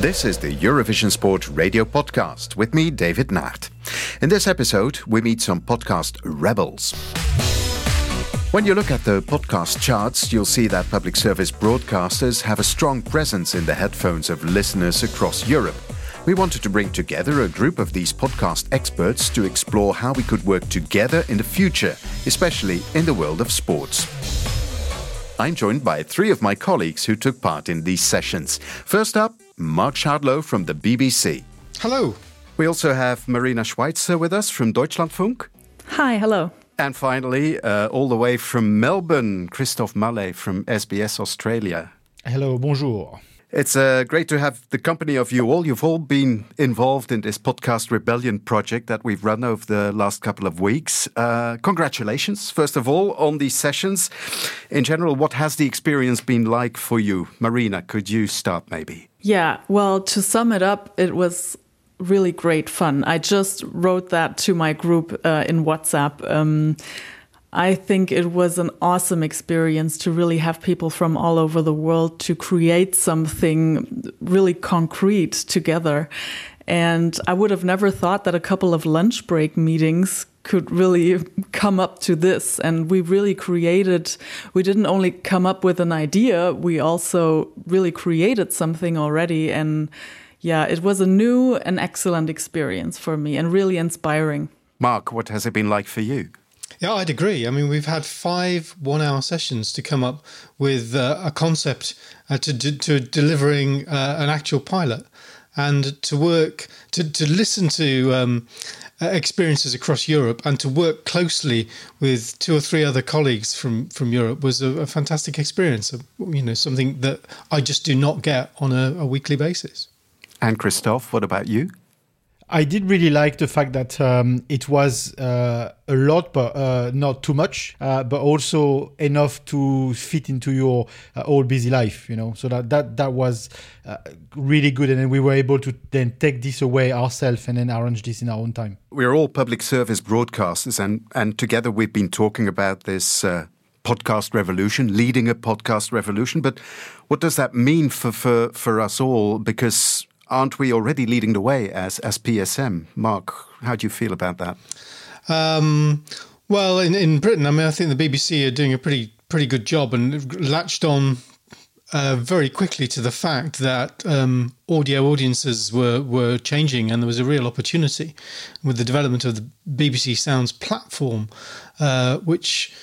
This is the Eurovision Sport Radio Podcast with me, David Naert. In this episode, we meet some podcast rebels. When you look at the podcast charts, you'll see that public service broadcasters have a strong presence in the headphones of listeners across Europe. We wanted to bring together a group of these podcast experts to explore how we could work together in the future, especially in the world of sports. I'm joined by three of my colleagues who took part in these sessions. First up, Mark Shardlow from the BBC. Hello. We also have Marina Schweizer with us from Deutschlandfunk. Hi, hello. And finally, uh, all the way from Melbourne, Christophe Mallet from SBS Australia. Hello, bonjour. It's uh, great to have the company of you all. You've all been involved in this podcast rebellion project that we've run over the last couple of weeks. Uh, congratulations, first of all, on these sessions. In general, what has the experience been like for you? Marina, could you start maybe? Yeah, well, to sum it up, it was really great fun. I just wrote that to my group uh, in WhatsApp. Um, I think it was an awesome experience to really have people from all over the world to create something really concrete together. And I would have never thought that a couple of lunch break meetings could really come up to this. And we really created, we didn't only come up with an idea, we also really created something already. And yeah, it was a new and excellent experience for me and really inspiring. Mark, what has it been like for you? Yeah, I'd agree. I mean, we've had five one hour sessions to come up with uh, a concept uh, to, to delivering uh, an actual pilot and to work, to, to listen to um, uh, experiences across Europe and to work closely with two or three other colleagues from, from Europe was a, a fantastic experience. You know, something that I just do not get on a, a weekly basis. And Christophe, what about you? I did really like the fact that um, it was uh, a lot, but uh, not too much, uh, but also enough to fit into your uh, whole busy life. You know, so that that that was uh, really good, and then we were able to then take this away ourselves and then arrange this in our own time. We're all public service broadcasters, and and together we've been talking about this uh, podcast revolution, leading a podcast revolution. But what does that mean for for for us all? Because aren't we already leading the way as as PSM? Mark, how do you feel about that? Um, well, in, in Britain, I mean, I think the BBC are doing a pretty pretty good job and latched on uh, very quickly to the fact that um, audio audiences were were changing, and there was a real opportunity with the development of the BBC Sounds platform, uh, which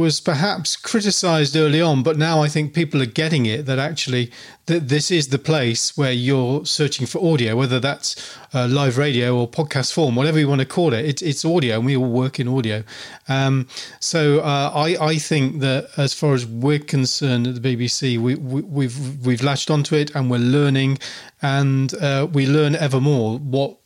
was perhaps criticized early on, but now I think people are getting it that actually that this is the place where you're searching for audio, whether that's uh, live radio or podcast form, whatever you want to call it. it it's audio, and we all work in audio. Um, so uh, I, I think that as far as we're concerned at the BBC, we, we, we've we've latched onto it, and we're learning, and uh, we learn ever more what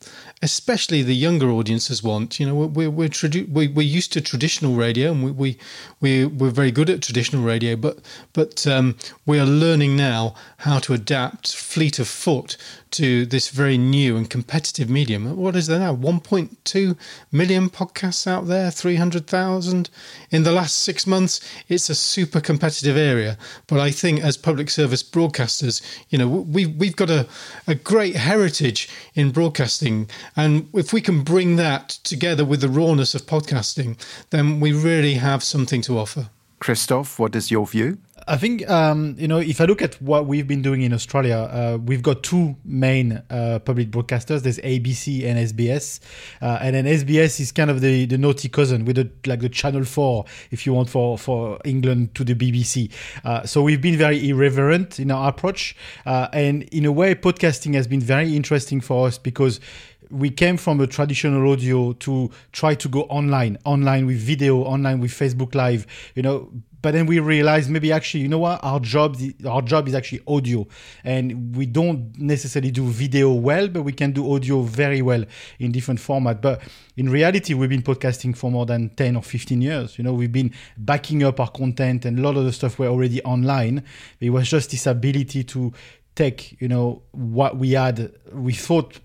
especially the younger audiences want. You know, we're we're, tradi- we, we're used to traditional radio, and we we we we're very good at traditional radio, but but um, we are learning now how to adapt fleet of foot to this very new and competitive medium. What is there now? 1.2 million podcasts out there, 300,000 in the last six months. It's a super competitive area. But I think as public service broadcasters, you know, we've, we've got a, a great heritage in broadcasting. And if we can bring that together with the rawness of podcasting, then we really have something to offer. Christophe, what is your view? I think um, you know if I look at what we've been doing in Australia, uh, we've got two main uh, public broadcasters. There's ABC and SBS, uh, and then SBS is kind of the, the naughty cousin with the like the Channel Four, if you want, for for England to the BBC. Uh, so we've been very irreverent in our approach, uh, and in a way, podcasting has been very interesting for us because we came from a traditional audio to try to go online, online with video, online with Facebook Live, you know, but then we realized maybe actually you know what our job our job is actually audio. And we don't necessarily do video well but we can do audio very well in different format. But in reality we've been podcasting for more than 10 or 15 years. You know we've been backing up our content and a lot of the stuff were already online. It was just this ability to take you know what we had we thought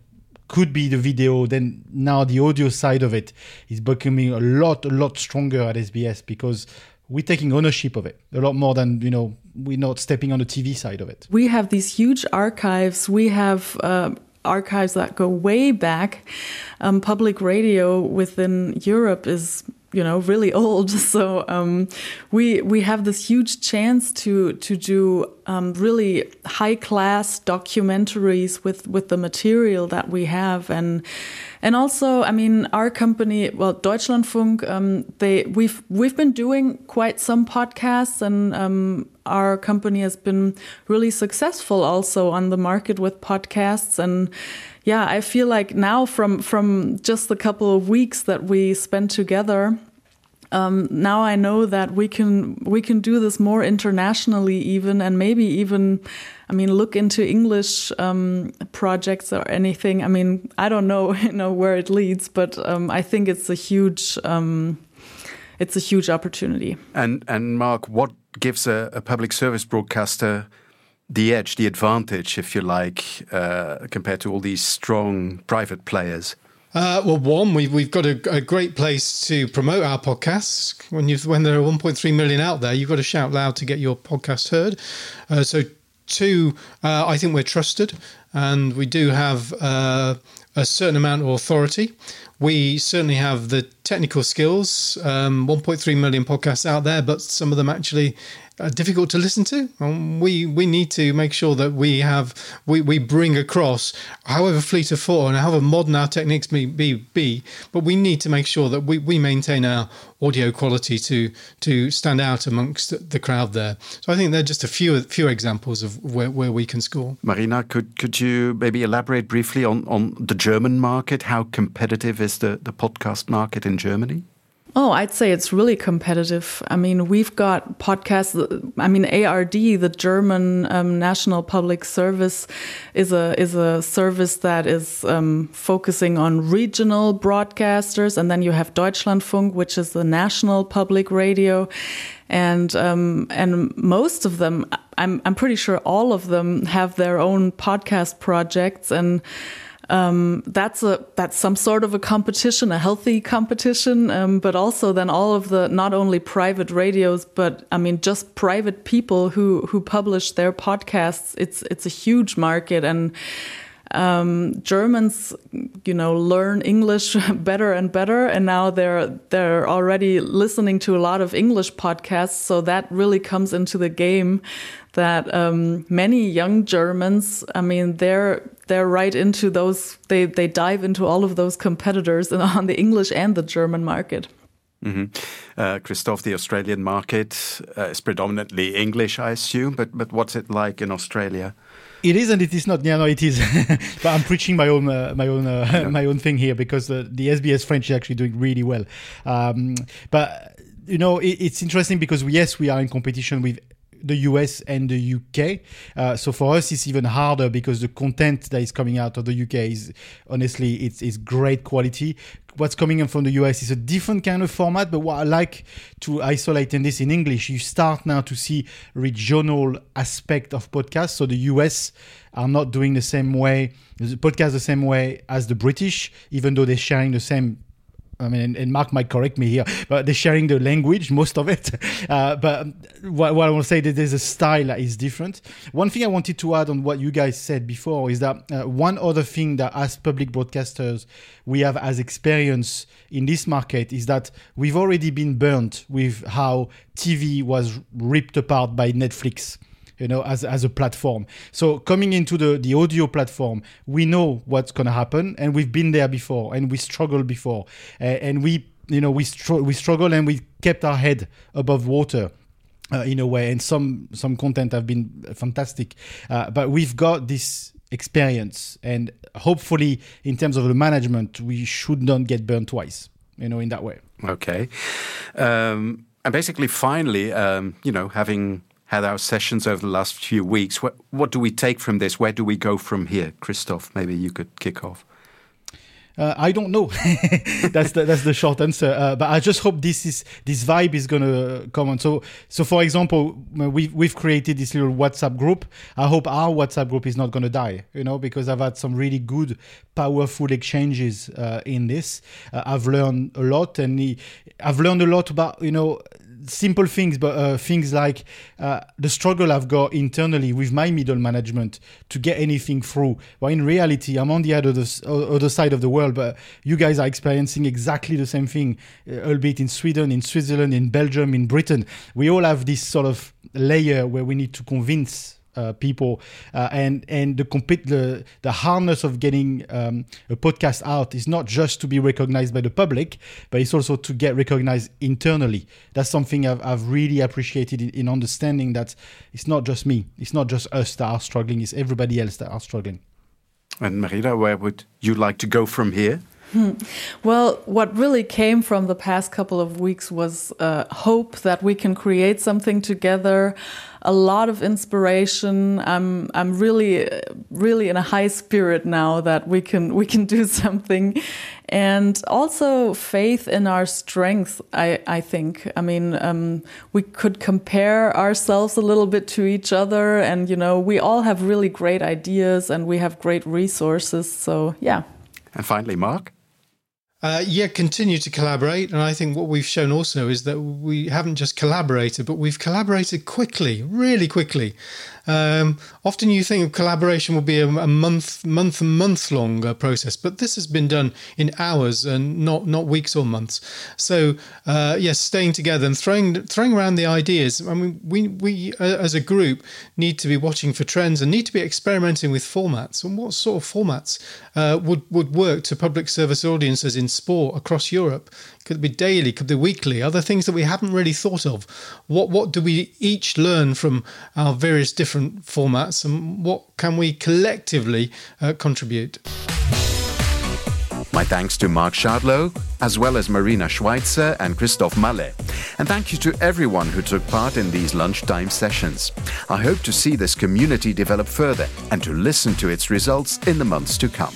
could be the video then now the audio side of it is becoming a lot a lot stronger at sbs because we're taking ownership of it a lot more than you know we're not stepping on the TV side of it. We have these huge archives. We have uh, archives that go way back. Um, public radio within Europe is you know really old. So um, we we have this huge chance to to do um, really high class documentaries with with the material that we have. And and also I mean our company well Deutschlandfunk um, they we've we've been doing quite some podcasts and um, our company has been really successful also on the market with podcasts. And yeah, I feel like now from from just the couple of weeks that we spent together, um, now I know that we can we can do this more internationally even and maybe even I mean look into English um, projects or anything. I mean I don't know you know where it leads, but um, I think it's a huge um, it's a huge opportunity. And and Mark, what gives a, a public service broadcaster the edge, the advantage, if you like, uh, compared to all these strong private players? Uh, well, one, we've, we've got a, a, great place to promote our podcasts. When you when there are 1.3 million out there, you've got to shout loud to get your podcast heard. Uh, so, two, uh, I think we're trusted, and we do have uh, a certain amount of authority. We certainly have the technical skills. Um, 1.3 million podcasts out there, but some of them actually Uh, difficult to listen to. We we need to make sure that we have we, we bring across, however fleet of foot and however modern our techniques may be, be, but we need to make sure that we, we maintain our audio quality to to stand out amongst the crowd there. So I think they're just a few few examples of where, where we can score. Marina, could could you maybe elaborate briefly on, on the German market? How competitive is the, the podcast market in Germany? Oh, I'd say it's really competitive. I mean, we've got podcasts. I mean, ARD, the German um, National Public Service, is a is a service that is um, focusing on regional broadcasters, and then you have Deutschlandfunk, which is the national public radio, and um, and most of them, I'm I'm pretty sure all of them have their own podcast projects and um, that's a that's some sort of a competition, a healthy competition, um, but also then all of the not only private radios, but I mean just private people who who publish their podcasts. It's it's a huge market and. Um, Germans, you know, learn English better and better, and now they're they're already listening to a lot of English podcasts. So that really comes into the game. That um, many young Germans, I mean, they're they're right into those. They they dive into all of those competitors on the English and the German market. Mm -hmm. uh, Christophe, the Australian market uh, is predominantly English, I assume. But but what's it like in Australia? It is and it is not. Yeah, no, it is. but I'm preaching my own uh, my own uh, yeah. my own thing here because uh, the SBS French is actually doing really well. Um, but you know, it, it's interesting because yes, we are in competition with the US and the UK. Uh, so for us, it's even harder because the content that is coming out of the UK is honestly it's, it's great quality. What's coming in from the US is a different kind of format, but what I like to isolate in this in English, you start now to see regional aspect of podcasts. So the US are not doing the same way, the podcast the same way as the British, even though they're sharing the same I mean, and, Mark might correct me here, but they're sharing the language, most of it. Uh, but what, what, I want to say that there's a style that is different. One thing I wanted to add on what you guys said before is that uh, one other thing that as public broadcasters we have as experience in this market is that we've already been burnt with how TV was ripped apart by Netflix you know, as, as a platform. So coming into the, the audio platform, we know what's going to happen and we've been there before and we struggled before. Uh, and we, you know, we, str- we struggle and we kept our head above water. Uh, in a way, and some some content have been fantastic, uh, but we've got this experience, and hopefully, in terms of the management, we should not get burned twice. You know, in that way. Okay, um, and basically, finally, um, you know, having had our sessions over the last few weeks. What, what do we take from this? Where do we go from here? Christophe, maybe you could kick off. Uh, I don't know. that's the that's the short answer. Uh, but I just hope this is this vibe is gonna come on. So so for example, we've we've created this little WhatsApp group. I hope our WhatsApp group is not gonna die. You know, because I've had some really good, powerful exchanges uh, in this. Uh, I've learned a lot, and I've learned a lot about you know simple things, but uh, things like uh, the struggle I've got internally with my middle management to get anything through. Well, in reality, I'm on the other, other side of the world, but you guys are experiencing exactly the same thing, uh, albeit in Sweden, in Switzerland, in Belgium, in Britain. We all have this sort of layer where we need to convince uh, people uh, and and the compete the the harness of getting um, a podcast out is not just to be recognized by the public but it's also to get recognized internally. That's something I've, I've really appreciated in, in understanding that it's not just me. It's not just us that are struggling. It's everybody else that are struggling. And Marina where would you like to go from here Well, what really came from the past couple of weeks was uh, hope that we can create something together. A lot of inspiration. I'm I'm really really in a high spirit now that we can we can do something, and also faith in our strength. I I think. I mean, um, we could compare ourselves a little bit to each other, and you know, we all have really great ideas and we have great resources. So yeah. And finally, Mark. Uh, yeah, continue to collaborate. And I think what we've shown also is that we haven't just collaborated, but we've collaborated quickly, really quickly. Um, often you think of collaboration will be a, a month, month, month long uh, process, but this has been done in hours and not not weeks or months. So uh, yes, staying together and throwing throwing around the ideas. I mean, we we uh, as a group need to be watching for trends and need to be experimenting with formats and what sort of formats uh, would would work to public service audiences in sport across Europe. Could it be daily? Could be weekly? Other things that we haven't really thought of. What what do we each learn from our various different formats, and what can we collectively uh, contribute? My thanks to Mark Shardlow, as well as Marina Schweizer and Christophe Mallet. And thank you to everyone who took part in these lunchtime sessions. I hope to see this community develop further and to listen to its results in the months to come.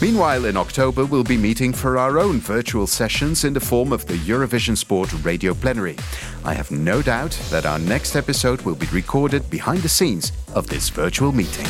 Meanwhile, in October, we'll be meeting for our own virtual sessions in the form of the Eurovision Sport Radio Plenary. I have no doubt that our next episode will be recorded behind the scenes of this virtual meeting.